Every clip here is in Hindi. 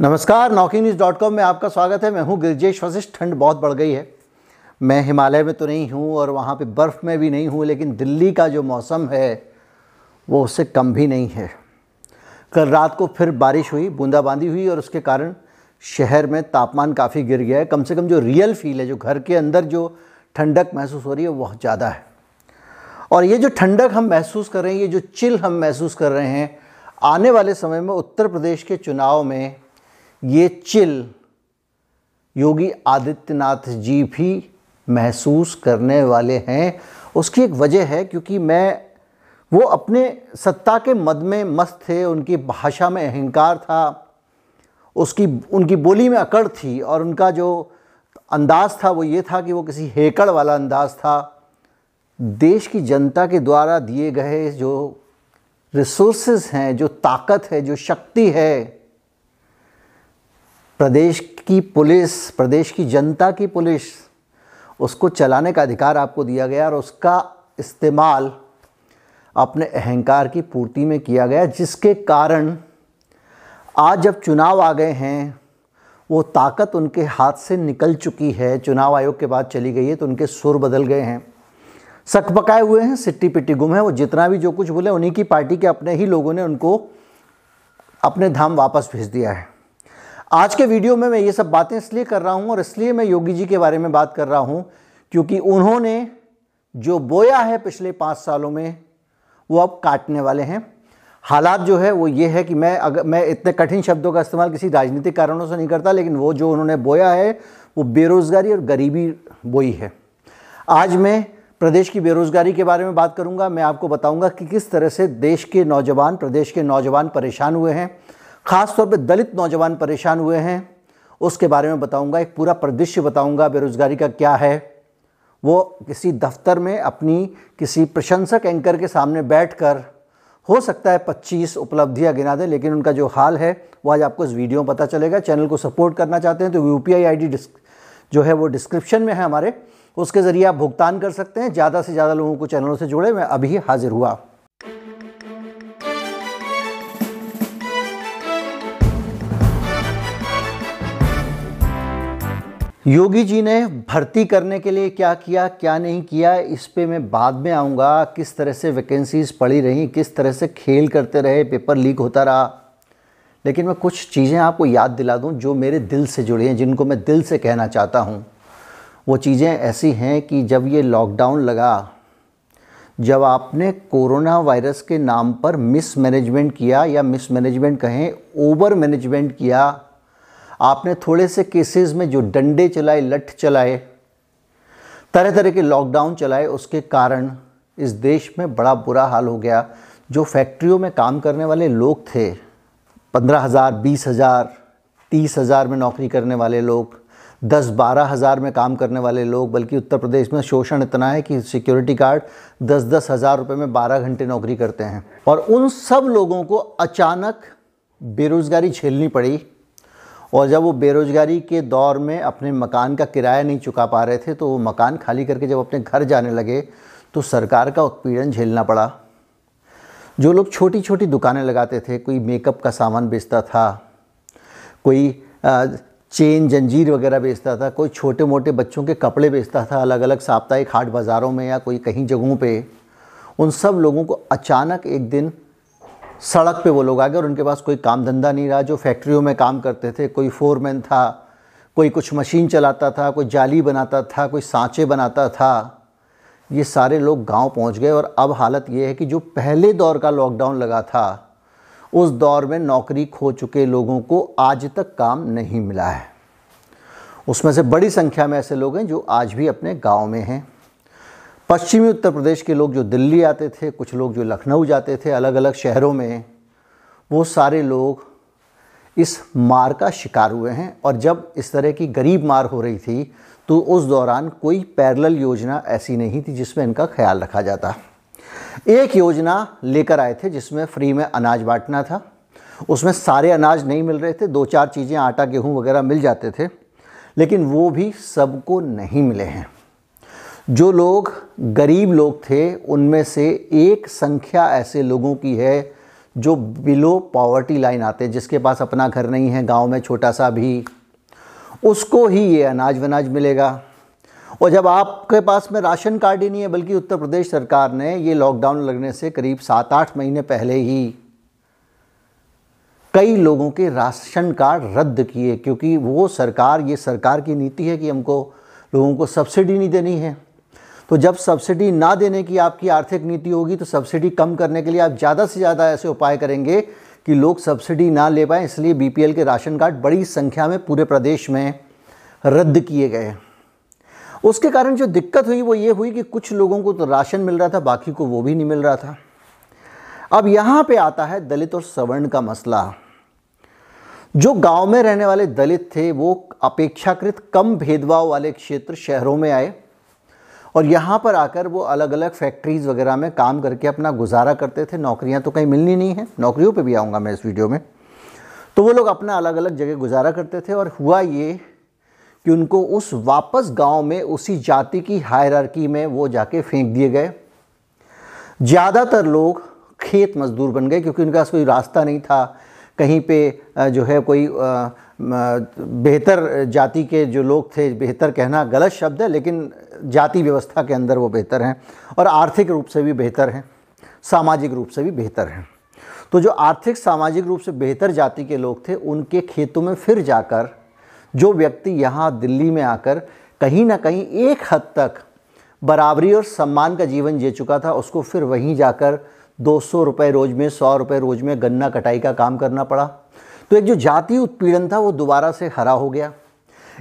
नमस्कार नौकी न्यूज़ डॉट कॉम में आपका स्वागत है। मैं हूँ गिरजेश वशिष्ठ, ठंड बहुत बढ़ गई है। मैं हिमालय में तो नहीं हूँ और वहाँ पे बर्फ़ में भी नहीं हूँ, लेकिन दिल्ली का जो मौसम है, वो उससे कम भी नहीं है। कल रात को फिर बारिश हुई, बूंदाबांदी हुई और उसके कारण शहर में तापमान काफ़ी गिर गया है। कम से कम जो रियल फील है, जो घर के अंदर जो ठंडक महसूस हो रही है, वो बहुत ज़्यादा है। और ये जो ठंडक हम महसूस कर रहे हैं, ये जो चिल हम महसूस कर रहे हैं, आने वाले समय में उत्तर प्रदेश के चुनाव में ये चिल योगी आदित्यनाथ जी भी महसूस करने वाले हैं। उसकी एक वजह है क्योंकि मैं, वो अपने सत्ता के मद में मस्त थे, उनकी भाषा में अहंकार था, उसकी, उनकी बोली में अकड़ थी और उनका जो अंदाज़ था वो ये था कि वो किसी हेकड़ वाला अंदाज़ था। देश की जनता के द्वारा दिए गए जो रिसोर्सेज हैं, जो ताकत है, जो शक्ति है प्रदेश की पुलिस, प्रदेश की जनता की पुलिस, उसको चलाने का अधिकार आपको दिया गया और उसका इस्तेमाल अपने अहंकार की पूर्ति में किया गया, जिसके कारण आज जब चुनाव आ गए हैं, वो ताकत उनके हाथ से निकल चुकी है। चुनाव आयोग के बाद चली गई है तो उनके सुर बदल गए हैं। सक पकाए हुए हैं, सिट्टी पिट्टी गुम है, वो जितना भी जो कुछ बोले, उन्हीं की पार्टी के अपने ही लोगों ने उनको अपने धाम वापस भेज दिया है। आज के वीडियो में मैं ये सब बातें इसलिए कर रहा हूँ और इसलिए मैं योगी जी के बारे में बात कर रहा हूँ क्योंकि उन्होंने जो बोया है पिछले पाँच सालों में, वो अब काटने वाले हैं। हालात जो है, वो ये है कि मैं अगर मैं इतने कठिन शब्दों का इस्तेमाल किसी राजनीतिक कारणों से नहीं करता, लेकिन वो जो उन्होंने बोया है, वो बेरोज़गारी और गरीबी बोई है। आज मैं प्रदेश की बेरोज़गारी के बारे में बात करूँगा। मैं आपको बताऊँगा कि किस तरह से देश के नौजवान, प्रदेश के नौजवान परेशान हुए हैं। ख़ास तौर पे दलित नौजवान परेशान हुए हैं। उसके बारे में बताऊँगा, एक पूरा परिदृश्य बताऊँगा बेरोज़गारी का क्या है। वो किसी दफ्तर में अपनी किसी प्रशंसक एंकर के सामने बैठकर, हो सकता है 25 उपलब्धियाँ गिना दें, लेकिन उनका जो हाल है, वो आज आपको इस वीडियो में पता चलेगा। चैनल को सपोर्ट करना चाहते हैं तो यू पी आई जो है वो डिस्क्रिप्शन में है हमारे। उसके ज़रिए आप भुगतान कर सकते हैं। ज़्यादा से ज़्यादा लोगों को चैनलों से जुड़े, मैं अभी हाजिर हुआ। योगी जी ने भर्ती करने के लिए क्या किया, क्या नहीं किया, इस पे मैं बाद में आऊँगा, किस तरह से वैकेंसीज़ पड़ी रहीं, किस तरह से खेल करते रहे पेपर लीक होता रहा। लेकिन मैं कुछ चीज़ें आपको याद दिला दूँ जो मेरे दिल से जुड़ी हैं, जिनको मैं दिल से कहना चाहता हूँ। वो चीज़ें ऐसी हैं कि जब ये लॉकडाउन लगा, जब आपने कोरोना वायरस के नाम पर मिस मैनेजमेंट किया या मिस मैनेजमेंट कहें ओवर मैनेजमेंट किया आपने थोड़े से केसेस में जो डंडे चलाए, लठ चलाए तरह तरह के लॉकडाउन चलाए, उसके कारण इस देश में बड़ा बुरा हाल हो गया। जो फैक्ट्रियों में काम करने वाले लोग थे, पंद्रह हज़ार, बीस हज़ार, तीस हज़ार में नौकरी करने वाले लोग, दस बारह हज़ार में काम करने वाले लोग, बल्कि उत्तर प्रदेश में शोषण इतना है कि सिक्योरिटी गार्ड दस दस हज़ार रुपये में बारह घंटे नौकरी करते हैं। और उन सब लोगों को अचानक बेरोज़गारी झेलनी पड़ी। और जब वो बेरोज़गारी के दौर में अपने मकान का किराया नहीं चुका पा रहे थे तो वो मकान खाली करके जब अपने घर जाने लगे तो सरकार का उत्पीड़न झेलना पड़ा। जो लोग छोटी छोटी दुकानें लगाते थे, कोई मेकअप का सामान बेचता था, कोई चेन, जंजीर वगैरह बेचता था, कोई छोटे मोटे बच्चों के कपड़े बेचता था अलग अलग साप्ताहिक हाट बाज़ारों में या कोई कहीं जगहों पे, उन सब लोगों को अचानक एक दिन सड़क पे वो लोग आ गए और उनके पास कोई काम धंधा नहीं रहा। जो फैक्ट्रियों में काम करते थे, कोई फोरमैन था, कोई कुछ मशीन चलाता था, कोई जाली बनाता था, कोई सांचे बनाता था, ये सारे लोग गाँव पहुँच गए। और अब हालत ये है कि जो पहले दौर का लॉकडाउन लगा था, उस दौर में नौकरी खो चुके लोगों को आज तक काम नहीं मिला है। उसमें से बड़ी संख्या में ऐसे लोग हैं जो आज भी अपने गाँव में हैं। पश्चिमी उत्तर प्रदेश के लोग जो दिल्ली आते थे, कुछ लोग जो लखनऊ जाते थे अलग अलग शहरों में, वो सारे लोग इस मार का शिकार हुए हैं। और जब इस तरह की गरीब मार हो रही थी तो उस दौरान कोई पैरल योजना ऐसी नहीं थी जिसमें इनका ख्याल रखा जाता। एक योजना लेकर आए थे जिसमें फ्री में अनाज बांटना था। उसमें सारे अनाज नहीं मिल रहे थे दो चार चीज़ें, आटा, गेहूँ वगैरह मिल जाते थे, लेकिन वो भी सबको नहीं मिले हैं। जो लोग गरीब लोग थे, उनमें से एक संख्या ऐसे लोगों की है जो बिलो पॉवर्टी लाइन आते हैं, जिसके पास अपना घर नहीं है, गाँव में छोटा सा भी। उसको ही ये अनाज वनाज मिलेगा। और जब आपके पास में राशन कार्ड ही नहीं है, बल्कि उत्तर प्रदेश सरकार ने ये लॉकडाउन लगने से करीब सात आठ महीने पहले ही कई लोगों के राशन कार्ड रद्द किए, क्योंकि वो सरकार, ये सरकार की नीति है कि हमको लोगों को सब्सिडी नहीं देनी है। तो जब सब्सिडी ना देने की आपकी आर्थिक नीति होगी तो सब्सिडी कम करने के लिए आप ज़्यादा से ज़्यादा ऐसे उपाय करेंगे कि लोग सब्सिडी ना ले पाएँ। इसलिए बीपीएल के राशन कार्ड बड़ी संख्या में पूरे प्रदेश में रद्द किए गए उसके कारण जो दिक्कत हुई, वो ये हुई कि कुछ लोगों को तो राशन मिल रहा था, बाकी को वो भी नहीं मिल रहा था। अब यहाँ पे आता है दलित और सवर्ण का मसला। जो गाँव में रहने वाले दलित थे, वो अपेक्षाकृत कम भेदभाव वाले क्षेत्र शहरों में आए। और यहाँ पर आकर वो अलग अलग फैक्ट्रीज़ वगैरह में काम करके अपना गुजारा करते थे। नौकरियाँ तो कहीं मिलनी नहीं है। नौकरियों पर भी आऊँगा मैं इस वीडियो में। तो वो लोग अपना अलग अलग जगह गुजारा करते थे और हुआ ये कि उनको उस वापस गाँव में, उसी जाति की हायरार्की में वो जाके फेंक दिए गए। ज़्यादातर लोग खेत मजदूर बन गए क्योंकि उनका कोई रास्ता नहीं था। कहीं पे जो है कोई बेहतर जाति के जो लोग थे, बेहतर कहना गलत शब्द है, लेकिन जाति व्यवस्था के अंदर वो बेहतर हैं और आर्थिक रूप से भी बेहतर हैं, सामाजिक रूप से भी बेहतर हैं। तो जो आर्थिक, सामाजिक रूप से बेहतर जाति के लोग थे, उनके खेतों में फिर जाकर, जो व्यक्ति यहाँ दिल्ली में आकर कहीं ना कहीं एक हद तक बराबरी और सम्मान का जीवन जी चुका था, उसको फिर वहीं जाकर दो सौ रुपये रोज़ में, सौ रुपये रोज़ में गन्ना कटाई का काम करना पड़ा। तो एक जो जाति उत्पीड़न था वो दोबारा से हरा हो गया।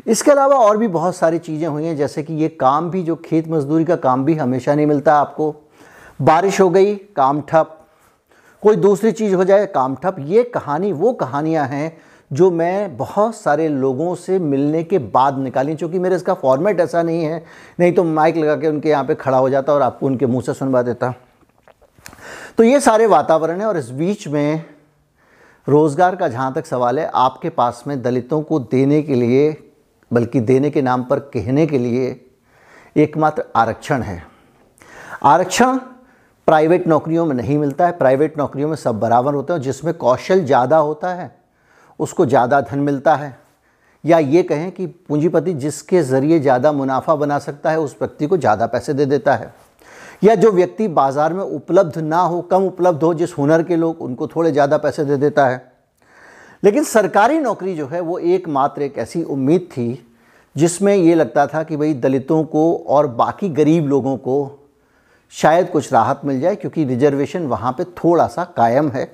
इसके अलावा और भी बहुत सारी चीज़ें हुई हैं, जैसे कि ये काम भी, जो खेत मजदूरी का काम भी हमेशा नहीं मिलता आपको। बारिश हो गई, काम ठप। कोई दूसरी चीज़ हो जाए, काम ठप। ये कहानी, वो कहानियाँ हैं जो मैं बहुत सारे लोगों से मिलने के बाद निकाली चूँकि मेरे इसका फॉर्मेट ऐसा नहीं है। नहीं तो माइक लगा के उनके यहाँ पे खड़ा हो जाता और आपको उनके मुँह से सुनवा देता। तो ये सारे वातावरण है और इस बीच में रोज़गार का जहाँ तक सवाल है, आपके पास में दलितों को देने के लिए, बल्कि देने के नाम पर कहने के लिए एकमात्र आरक्षण है। आरक्षण प्राइवेट नौकरियों में नहीं मिलता है। प्राइवेट नौकरियों में सब बराबर होते हैं जिसमें कौशल ज़्यादा होता है, उसको ज़्यादा धन मिलता है। या ये कहें कि पूंजीपति जिसके ज़रिए ज़्यादा मुनाफा बना सकता है, उस व्यक्ति को ज़्यादा पैसे दे देता है। या जो व्यक्ति बाज़ार में उपलब्ध ना हो कम उपलब्ध हो जिस हुनर के लोग उनको थोड़े ज़्यादा पैसे दे देता है। लेकिन सरकारी नौकरी जो है वो एकमात्र एक ऐसी उम्मीद थी जिसमें ये लगता था कि भाई दलितों को और बाकी गरीब लोगों को शायद कुछ राहत मिल जाए क्योंकि रिजर्वेशन वहाँ पे थोड़ा सा कायम है।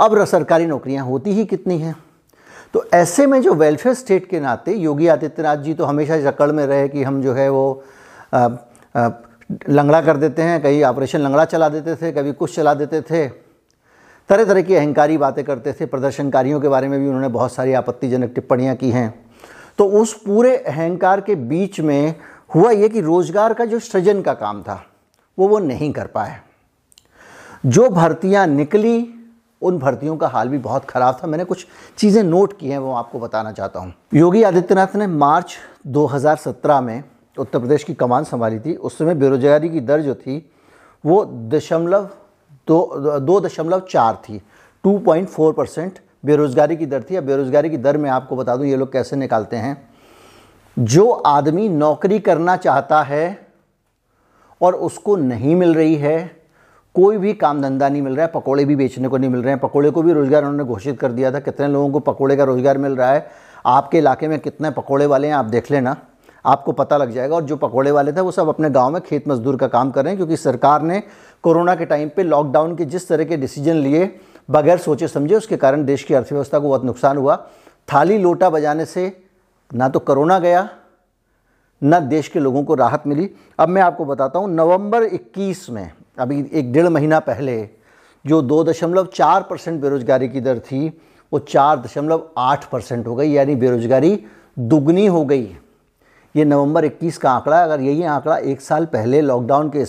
अब सरकारी नौकरियाँ होती ही कितनी हैं? तो ऐसे में जो वेलफेयर स्टेट के नाते योगी आदित्यनाथ जी तो हमेशा जकड़ में रहे कि हम जो है वो आ, आ, लंगड़ा कर देते हैं, कहीं ऑपरेशन लंगड़ा चला देते थे, कभी कुछ चला देते थे। तरह तरह की अहंकारी बातें करते थे, प्रदर्शनकारियों के बारे में भी उन्होंने बहुत सारी आपत्तिजनक टिप्पणियाँ की हैं। तो उस पूरे अहंकार के बीच में हुआ ये कि रोज़गार का जो सृजन का काम था, वो वो नहीं कर पाए। जो भर्तियाँ निकली, उन भर्तियों का हाल भी बहुत ख़राब था। मैंने कुछ चीज़ें नोट की हैं, वो आपको बताना चाहता हूँ। योगी आदित्यनाथ ने मार्च 2017 में उत्तर प्रदेश की कमान संभाली थी, उस समय बेरोजगारी की दर जो थी, वो दशमलव दो दो दशमलव चार थी। 2.4 परसेंट बेरोज़गारी की दर थी। अब बेरोज़गारी की दर में आपको बता दूँ, ये लोग कैसे निकालते हैं। जो आदमी नौकरी करना चाहता है और उसको नहीं मिल रही है, कोई भी काम धंधा नहीं मिल रहा है, पकोड़े भी बेचने को नहीं मिल रहे हैं, पकोड़े को भी रोज़गार उन्होंने घोषित कर दिया था। कितने लोगों को पकोड़े का रोज़गार मिल रहा है? आपके इलाके में कितने पकोड़े वाले हैं, आप देख लेना। आपको पता लग जाएगा। और जो पकोड़े वाले थे, वो सब अपने गाँव में खेत मजदूर का काम कर रहे हैं, क्योंकि सरकार ने कोरोना के टाइम पे लॉकडाउन के जिस तरह के डिसीज़न लिए, बगैर सोचे समझे, उसके कारण देश की अर्थव्यवस्था को बहुत नुकसान हुआ। थाली लोटा बजाने से ना तो कोरोना गया, न देश के लोगों को राहत मिली। अब मैं आपको बताता हूँ, नवंबर 21 में, अभी एक डेढ़ महीना पहले, जो दो दशमलव चार परसेंट बेरोजगारी की दर थी, वो चार दशमलव आठ परसेंट हो गई, यानी बेरोजगारी दुगनी हो गई। ये नवंबर 21 का आंकड़ा अगर यही आंकड़ा एक साल पहले लॉकडाउन के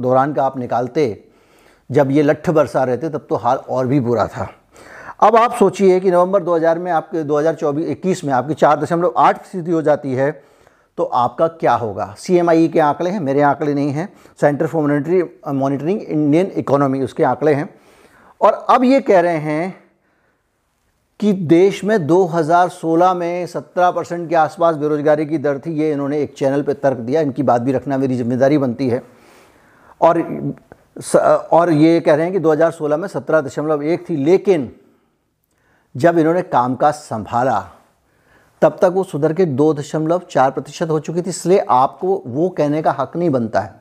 दौरान का आप निकालते, जब ये लट्ठ बरसा रहे थे, तब तो हाल और भी बुरा था। अब आप सोचिए कि नवंबर 2000 में आपके 2024 21 में आपकी चार दशमलव आठ फ़ीसदी हो जाती है तो आपका क्या होगा? सी के आंकड़े हैं, मेरे आंकड़े नहीं हैं। Centre for monetary monitoring Indian economy उसके आंकड़े हैं। और अब ये कह रहे हैं कि देश में 2016 में 17 परसेंट के आसपास बेरोजगारी की दर थी, ये इन्होंने एक चैनल पे तर्क दिया। इनकी बात भी रखना मेरी ज़िम्मेदारी बनती है। और और ये कह रहे हैं कि 2016 में सत्रह दशमलव एक थी, लेकिन जब इन्होंने काम कामकाज संभाला, तब तक वो सुधर के दो दशमलव चार प्रतिशत हो चुकी थी। इसलिए आपको वो कहने का हक नहीं बनता है।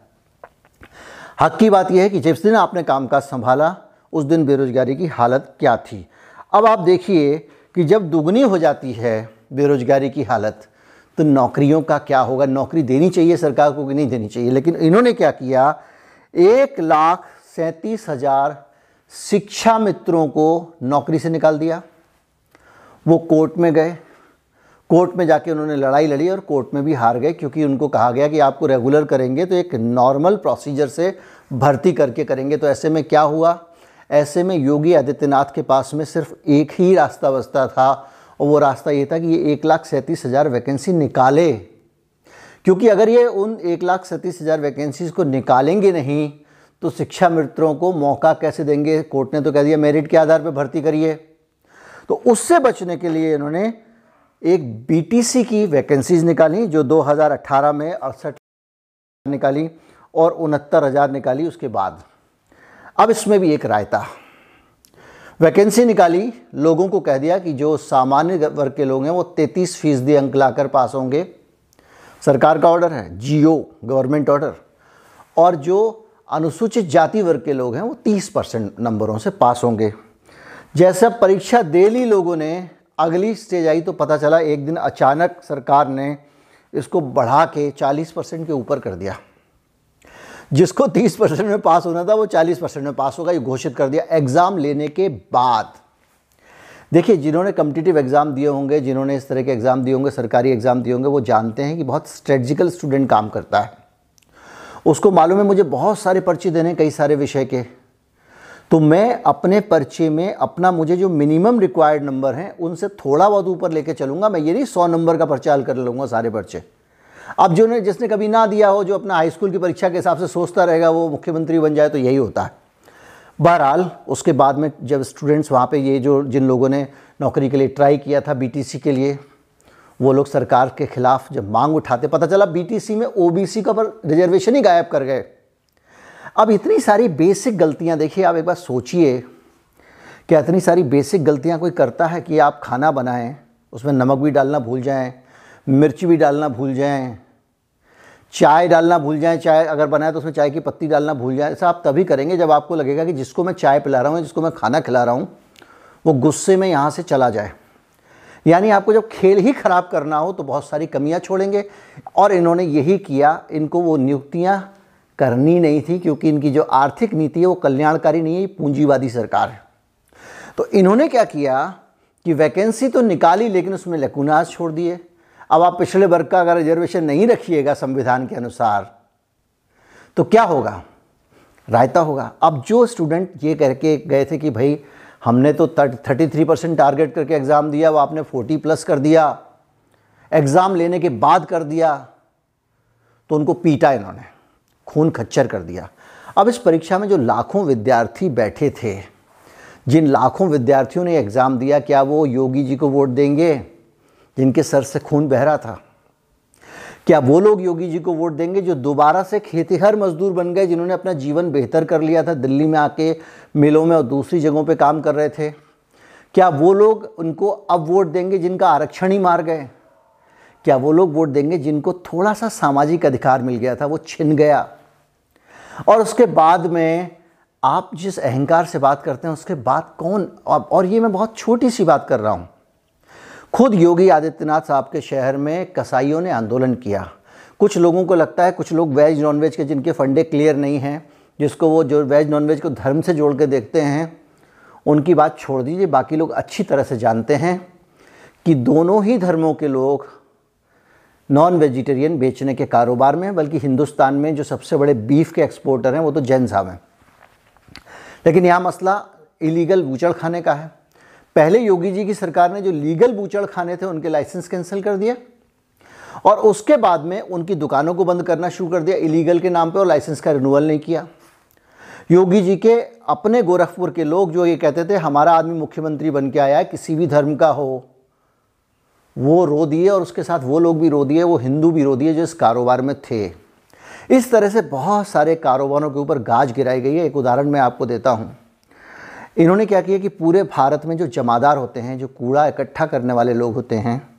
हक की बात यह है कि जिस दिन आपने कामकाज संभाला, उस दिन बेरोजगारी की हालत क्या थी? अब आप देखिए कि जब दुगनी हो जाती है बेरोजगारी की हालत तो नौकरियों का क्या होगा? नौकरी देनी चाहिए सरकार को कि नहीं देनी चाहिए? लेकिन इन्होंने क्या किया? एक लाख सैंतीस हज़ार शिक्षा मित्रों को नौकरी से निकाल दिया। वो कोर्ट में गए। कोर्ट में जाके उन्होंने लड़ाई लड़ी और कोर्ट में भी हार गए, क्योंकि उनको कहा गया कि आपको रेगुलर करेंगे तो एक नॉर्मल प्रोसीजर से भर्ती करके करेंगे। तो ऐसे में क्या हुआ? ऐसे में योगी आदित्यनाथ के पास में सिर्फ़ एक ही रास्ता बचता था और वो रास्ता ये था कि ये एक लाख सैंतीस हज़ार वैकेंसी निकाले। क्योंकि अगर ये उन एक लाख सैंतीस हज़ार वैकेंसीज़ को निकालेंगे नहीं तो शिक्षा मित्रों को मौका कैसे देंगे? कोर्ट ने तो कह दिया, मेरिट के आधार पर भर्ती करिए। तो उससे बचने के लिए इन्होंने एक बीटीसी की वैकेंसीज निकाली, जो 2018 में अड़सठ निकाली और उनहत्तर हज़ार निकाली उसके बाद। अब इसमें भी एक रायता। वैकेंसी निकाली, लोगों को कह दिया कि जो सामान्य वर्ग के लोग हैं, वो तैंतीस फ़ीसदी अंक लाकर पास होंगे। सरकार का ऑर्डर है जीओ गवर्नमेंट ऑर्डर और जो अनुसूचित जाति वर्ग के लोग हैं, वो तीस परसेंट नंबरों से पास होंगे। जैसे परीक्षा दे ली लोगों ने, अगली स्टेज आई तो पता चला, एक दिन अचानक सरकार ने इसको बढ़ा के चालीस परसेंट के ऊपर कर दिया। जिसको 30 परसेंट में पास होना था, वो 40 परसेंट में पास होगा, ये घोषित कर दिया एग्ज़ाम लेने के बाद। देखिए, जिन्होंने कम्पिटिटिव एग्ज़ाम दिए होंगे, जिन्होंने इस तरह के एग्ज़ाम दिए होंगे, सरकारी एग्ज़ाम दिए होंगे, वो जानते हैं कि बहुत स्ट्रेटजिकल स्टूडेंट काम करता है। उसको मालूम है, मुझे बहुत सारे पर्चे देने कई सारे विषय के। तो मैं अपने पर्चे में अपना, मुझे जो मिनिमम रिक्वायर्ड नंबर हैं, उनसे थोड़ा बहुत ऊपर लेके चलूँगा। मैं ये नहीं सौ नंबर का पर्चा हल कर लूँगा, सारे पर्चे। अब जो ने जिसने कभी ना दिया हो, जो अपना हाई स्कूल की परीक्षा के हिसाब से सोचता रहेगा, वो मुख्यमंत्री बन जाए तो यही होता है। बहरहाल, उसके बाद में जब स्टूडेंट्स वहाँ पे ये जो जिन लोगों ने नौकरी के लिए ट्राई किया था बीटीसी के लिए, वो लोग सरकार के खिलाफ जब मांग उठाते, पता चला बीटीसी में ओबीसी का पर रिजर्वेशन ही गायब कर गए। अब इतनी सारी बेसिक गलतियाँ, देखिए आप एक बार सोचिए कि इतनी सारी बेसिक गलतियाँ कोई करता है कि आप खाना बनाएँ, उसमें नमक भी डालना भूल जाएँ मिर्च भी डालना भूल जाएँ, चाय डालना भूल जाएँ, चाय अगर बनाए तो उसमें चाय की पत्ती डालना भूल जाए। ऐसा आप तभी करेंगे जब आपको लगेगा कि जिसको मैं चाय पिला रहा हूँ जिसको मैं खाना खिला रहा हूँ, वो गुस्से में यहाँ से चला जाए। यानी आपको जब खेल ही ख़राब करना हो तो बहुत सारी कमियाँ छोड़ेंगे। और इन्होंने यही किया, इनको वो नियुक्तियाँ करनी नहीं थी क्योंकि इनकी जो आर्थिक नीति है वो कल्याणकारी नहीं है पूंजीवादी सरकार है। तो इन्होंने क्या किया कि वैकेंसी तो निकाली लेकिन उसमें लकुनाज छोड़ दिए। अब आप पिछले वर्ग का अगर रिजर्वेशन नहीं रखिएगा संविधान के अनुसार तो क्या होगा? रायता होगा। अब जो स्टूडेंट ये कह के गए थे कि भाई, हमने तो थर्टी थ्री परसेंट टारगेट करके एग्ज़ाम दिया, वो आपने फोर्टी प्लस कर दिया, एग्ज़ाम लेने के बाद कर दिया तो उनको पीटा इन्होंने, खून खच्चर कर दिया। अब इस परीक्षा में जो लाखों विद्यार्थी बैठे थे, जिन लाखों विद्यार्थियों ने एग्ज़ाम दिया, क्या वो योगी जी को वोट देंगे? जिनके सर से खून बह रहा था। क्या वो लोग योगी जी को वोट देंगे जो दोबारा से खेतीहर मजदूर बन गए, जिन्होंने अपना जीवन बेहतर कर लिया था, दिल्ली में आके मिलों में और दूसरी जगहों पे काम कर रहे थे? क्या वो लोग उनको अब वोट देंगे जिनका आरक्षण ही मार गए? क्या वो लोग वोट देंगे जिनको थोड़ा सा सामाजिक अधिकार मिल गया था, वो छिन गया? और उसके बाद में आप जिस अहंकार से बात करते हैं, उसके बाद कौन? और ये मैं बहुत छोटी सी बात कर रहा हूँ। खुद योगी आदित्यनाथ साहब के शहर में कसाईयों ने आंदोलन किया। कुछ लोगों को लगता है कुछ लोग वेज नॉनवेज के जिनके फंडे क्लियर नहीं हैं, जिसको वो जो वेज नॉनवेज को धर्म से जोड़ के देखते हैं, उनकी बात छोड़ दीजिए, बाकी लोग अच्छी तरह से जानते हैं कि दोनों ही धर्मों के लोग नॉन वेजिटेरियन बेचने के कारोबार में बल्कि हिंदुस्तान में जो सबसे बड़े बीफ के एक्सपोर्टर हैं, वो तो जैन साहब हैं। लेकिन यहाँ मसला इलीगल बूचड़ खाने का है। पहले योगी जी की सरकार ने जो लीगल बूचड़ खाने थे, उनके लाइसेंस कैंसिल कर दिया। और उसके बाद में उनकी दुकानों को बंद करना शुरू कर दिया। इलीगल के नाम पे और लाइसेंस का रिन्यूअल नहीं किया। योगी जी के अपने गोरखपुर के लोग जो ये कहते थे, हमारा आदमी मुख्यमंत्री बन के आया है, किसी भी धर्म का हो, वो रो दिए और उसके साथ वो लोग भी रो दिए, वो हिंदू भी रो दिए जो इस कारोबार में थे। इस तरह से बहुत सारे कारोबारों के ऊपर गाज गिराई गई है। एक उदाहरण मैं आपको देता हूँ। इन्होंने क्या किया कि पूरे भारत में जो जमादार होते हैं, जो कूड़ा इकट्ठा करने वाले लोग होते हैं,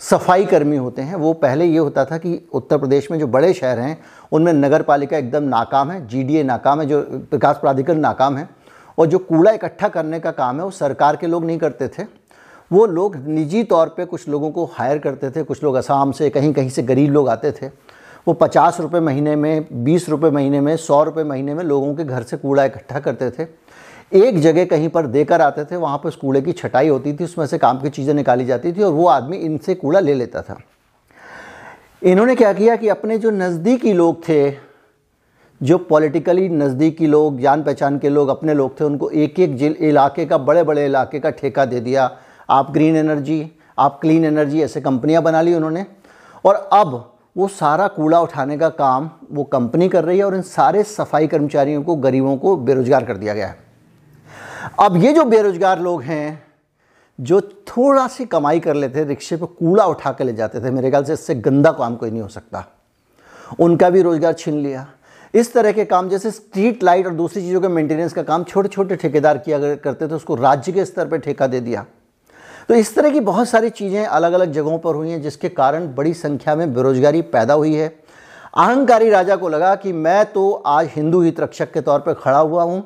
सफ़ाई कर्मी होते हैं, वो पहले ये होता था कि उत्तर प्रदेश में जो बड़े शहर हैं, उनमें नगर पालिका एकदम नाकाम है जीडीए नाकाम है, जो विकास प्राधिकरण नाकाम है, और जो कूड़ा इकट्ठा करने का काम है, वो सरकार के लोग नहीं करते थे। वो लोग निजी तौर पे कुछ लोगों को हायर करते थे, कुछ लोग असम से कहीं कहीं से गरीब लोग आते थे। वो पचास रुपये महीने में, बीस रुपये महीने में, सौ रुपये महीने में लोगों के घर से कूड़ा इकट्ठा करते थे। एक जगह कहीं पर देकर आते थे, वहाँ पर उस कूड़े की छटाई होती थी, उसमें से काम की चीज़ें निकाली जाती थी और वो आदमी इनसे कूड़ा ले लेता था। इन्होंने क्या किया कि अपने जो नज़दीकी लोग थे, जो पॉलिटिकली नज़दीकी लोग, जान पहचान के लोग, अपने लोग थे, उनको एक एक जिल, इलाके का बड़े बड़े इलाके का ठेका दे दिया। आप ग्रीन एनर्जी आप क्लीन एनर्जी ऐसे कंपनियाँ बना ली उन्होंने। और अब वो सारा कूड़ा उठाने का काम वो कंपनी कर रही है और इन सारे सफ़ाई कर्मचारियों को, गरीबों को बेरोजगार कर दिया गया है। अब ये जो बेरोजगार लोग हैं, जो थोड़ा सी कमाई कर लेते रिक्शे पर कूड़ा उठा के ले जाते थे, मेरे ख्याल से इससे गंदा काम कोई नहीं हो सकता। उनका भी रोज़गार छीन लिया। इस तरह के काम, जैसे स्ट्रीट लाइट और दूसरी चीज़ों के मेंटेनेंस का काम छोटे छोटे ठेकेदार किया करते थे उसको राज्य के स्तर पर ठेका दे दिया। तो इस तरह की बहुत सारी चीज़ें अलग अलग जगहों पर हुई हैं, जिसके कारण बड़ी संख्या में बेरोजगारी पैदा हुई है। अहंकारी राजा को लगा कि मैं तो आज हिंदू हित रक्षक के तौर पर खड़ा हुआ हूँ।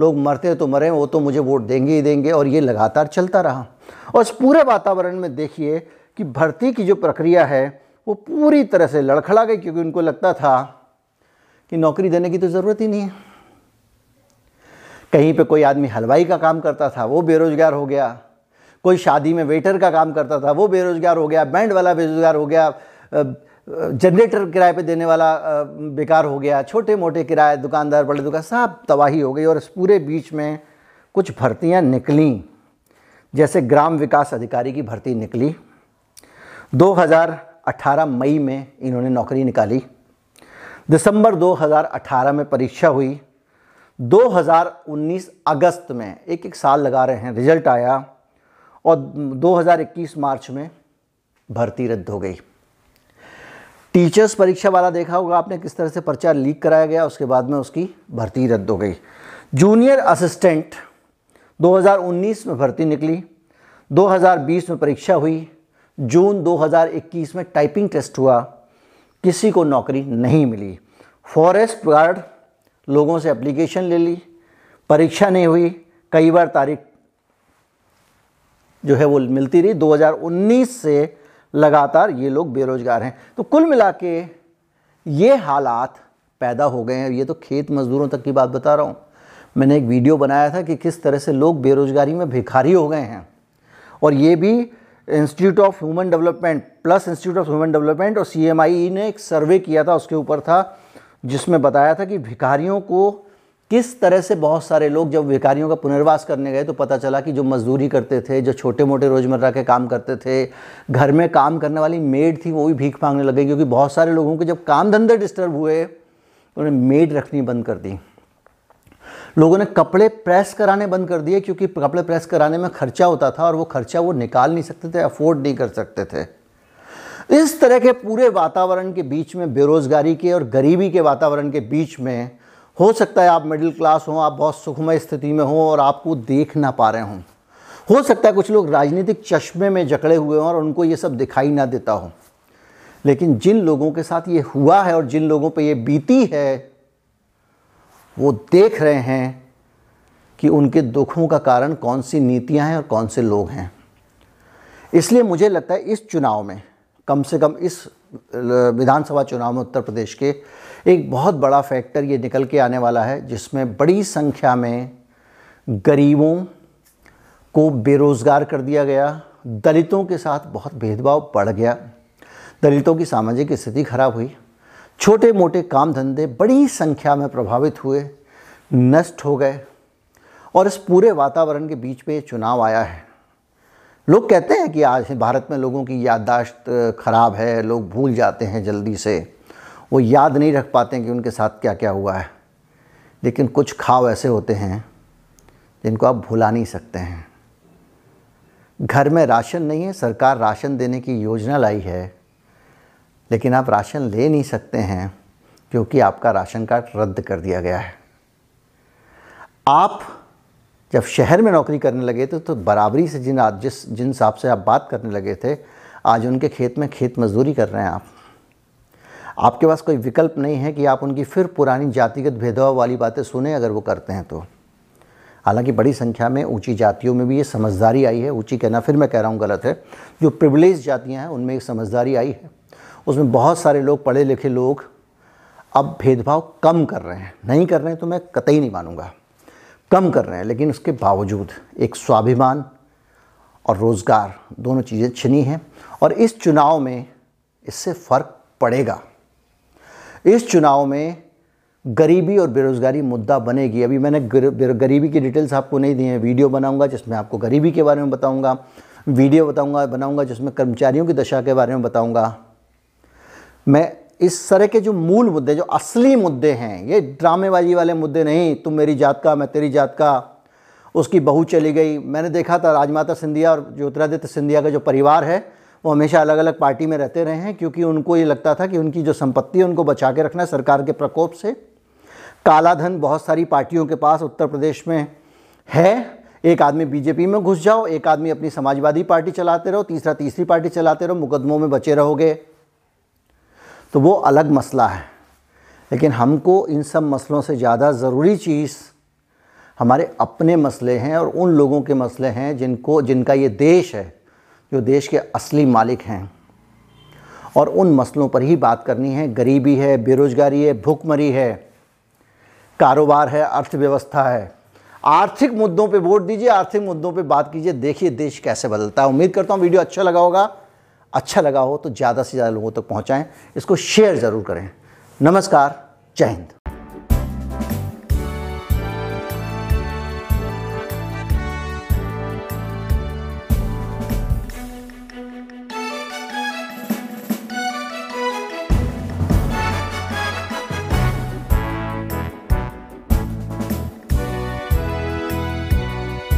लोग मरते तो मरे वो तो मुझे वोट देंगे ही देंगे और ये लगातार चलता रहा। और इस पूरे वातावरण में देखिए कि भर्ती की जो प्रक्रिया है, वो पूरी तरह से लड़खड़ा गई, क्योंकि उनको लगता था कि नौकरी देने की तो ज़रूरत ही नहीं है। कहीं पे कोई आदमी हलवाई का काम करता था, वो बेरोज़गार हो गया। कोई शादी में वेटर का काम करता था, वो बेरोज़गार हो गया, बैंड वाला बेरोज़गार हो गया। जनरेटर किराए पे देने वाला बेकार हो गया छोटे मोटे किराए, दुकानदार, बड़े दुकान, सब तबाही हो गई और इस पूरे बीच में कुछ भर्तियाँ निकली। जैसे ग्राम विकास अधिकारी की भर्ती निकली। 2018 मई में इन्होंने नौकरी निकाली। दिसंबर 2018 में परीक्षा हुई। 2019 अगस्त में एक एक साल लगा रहे हैं, रिज़ल्ट आया और 2021 मार्च में भर्ती रद्द हो गई। टीचर्स परीक्षा वाला देखा होगा आपने किस तरह से पर्चा लीक कराया गया, उसके बाद में उसकी भर्ती रद्द हो गई। जूनियर असिस्टेंट 2019 में भर्ती निकली 2020 में परीक्षा हुई, जून 2021 में टाइपिंग टेस्ट हुआ, किसी को नौकरी नहीं मिली। फॉरेस्ट गार्ड लोगों से एप्लीकेशन ले ली, परीक्षा नहीं हुई, कई बार तारीख जो है वो मिलती रही। 2019 से लगातार ये लोग बेरोजगार हैं। तो कुल मिला के ये हालात पैदा हो गए हैं। ये तो खेत मज़दूरों तक की बात बता रहा हूँ। मैंने एक वीडियो बनाया था कि किस तरह से लोग बेरोज़गारी में भिखारी हो गए हैं। और ये भी institute of human development plus institute of human development और सी ने एक सर्वे किया था, उसके ऊपर था, जिसमें बताया था कि भिखारियों को किस तरह से बहुत सारे लोग जब भिखारियों का पुनर्वास करने गए तो पता चला कि जो मजदूरी करते थे, जो छोटे मोटे रोज़मर्रा के काम करते थे, घर में काम करने वाली मेड थी, वो भी भीख मांगने लगे क्योंकि बहुत सारे लोगों के जब काम धंधे डिस्टर्ब हुए, उन्होंने मेड रखनी बंद कर दी। लोगों ने कपड़े प्रेस कराने बंद कर दिए क्योंकि कपड़े प्रेस कराने में खर्चा होता था और वो खर्चा वो निकाल नहीं सकते थे अफोर्ड नहीं कर सकते थे। इस तरह के पूरे वातावरण के बीच में, बेरोज़गारी के और गरीबी के वातावरण के बीच में हो सकता है आप मिडिल क्लास हों, आप बहुत सुखमय स्थिति में हों और आपको देख ना पा रहे हों। हो सकता है कुछ लोग राजनीतिक चश्मे में जकड़े हुए हों और उनको ये सब दिखाई ना देता हो। लेकिन जिन लोगों के साथ ये हुआ है और जिन लोगों पे ये बीती है, वो देख रहे हैं कि उनके दुखों का कारण कौन सी नीतियाँ हैं और कौन से लोग हैं। इसलिए मुझे लगता है इस चुनाव में कम से कम इस विधानसभा चुनाव में उत्तर प्रदेश के एक बहुत बड़ा फैक्टर ये निकल के आने वाला है, जिसमें बड़ी संख्या में गरीबों को बेरोज़गार कर दिया गया, दलितों के साथ बहुत भेदभाव बढ़ गया, दलितों की सामाजिक स्थिति खराब हुई छोटे मोटे काम धंधे बड़ी संख्या में प्रभावित हुए, नष्ट हो गए, और इस पूरे वातावरण के बीच पे चुनाव आया है। लोग कहते हैं कि आज भारत में लोगों की याददाश्त ख़राब है, लोग भूल जाते हैं जल्दी से। वो याद नहीं रख पाते हैं कि उनके साथ क्या क्या हुआ है। लेकिन कुछ खाव ऐसे होते हैं जिनको आप भुला नहीं सकते हैं। घर में राशन नहीं है, सरकार राशन देने की योजना लाई है, लेकिन आप राशन ले नहीं सकते हैं क्योंकि आपका राशन कार्ड रद्द कर दिया गया है। आप जब शहर में नौकरी करने लगे थे तो बराबरी से जिन आज जिस जिन हिसाब से आप बात करने लगे थे, आज उनके खेत में खेत मजदूरी कर रहे हैं आप। आपके पास कोई विकल्प नहीं है कि आप उनकी फिर पुरानी जातिगत भेदभाव वाली बातें सुने अगर वो करते हैं तो। हालाँकि बड़ी संख्या में ऊँची जातियों में भी ये समझदारी आई है। ऊँची कहना फिर मैं कह रहा हूँ गलत है। जो प्रिवलेज जातियाँ हैं, उनमें एक समझदारी आई है। उसमें बहुत सारे लोग, पढ़े लिखे लोग अब भेदभाव कम कर रहे हैं। नहीं कर रहे हैं तो मैं कतई नहीं मानूँगा। कम कर रहे हैं, लेकिन उसके बावजूद एक स्वाभिमान और रोज़गार, दोनों चीज़ें छिनी हैं। और इस चुनाव में इससे फ़र्क पड़ेगा। इस चुनाव में गरीबी और बेरोज़गारी मुद्दा बनेगी। अभी मैंने गरीबी की डिटेल्स आपको नहीं दी हैं। वीडियो बनाऊँगा, जिसमें आपको गरीबी के बारे में बताऊँगा, वीडियो बताऊँगा, बनाऊँगा, जिसमें कर्मचारियों की दशा के बारे में बताऊँगा। मैं इस तरह के जो मूल मुद्दे, जो असली मुद्दे हैं, ये ड्रामेबाजी वाले मुद्दे नहीं, तुम मेरी जात का, मैं तेरी जात का, उसकी बहू चली गई। मैंने देखा था राजमाता सिंधिया और ज्योतिरादित्य सिंधिया का जो परिवार है, वो हमेशा अलग अलग पार्टी में रहते रहे हैं, क्योंकि उनको ये लगता था कि उनकी जो संपत्ति है, उनको बचा के रखना है सरकार के प्रकोप से। काला धन बहुत सारी पार्टियों के पास उत्तर प्रदेश में है। एक आदमी बीजेपी में घुस जाओ, एक आदमी अपनी समाजवादी पार्टी चलाते रहो, तीसरा, तीसरी पार्टी चलाते रहो, मुकदमों में बचे रहोगे। तो वो अलग मसला है। लेकिन हमको इन सब मसलों से ज़्यादा ज़रूरी चीज़ हमारे अपने मसले हैं और उन लोगों के मसले हैं जिनको, जिनका ये देश है, जो देश के असली मालिक हैं। और उन मसलों पर ही बात करनी है। गरीबी है, बेरोज़गारी है, भूखमरी है, कारोबार है, अर्थव्यवस्था है। आर्थिक मुद्दों पे वोट दीजिए, आर्थिक मुद्दों पे बात कीजिए, देखिए देश कैसे बदलता है। उम्मीद करता हूँ वीडियो अच्छा लगा होगा। अच्छा लगा हो तो ज़्यादा से ज़्यादा लोगों तक पहुँचाएँ। इसको शेयर ज़रूर करें। नमस्कार, जय हिंद।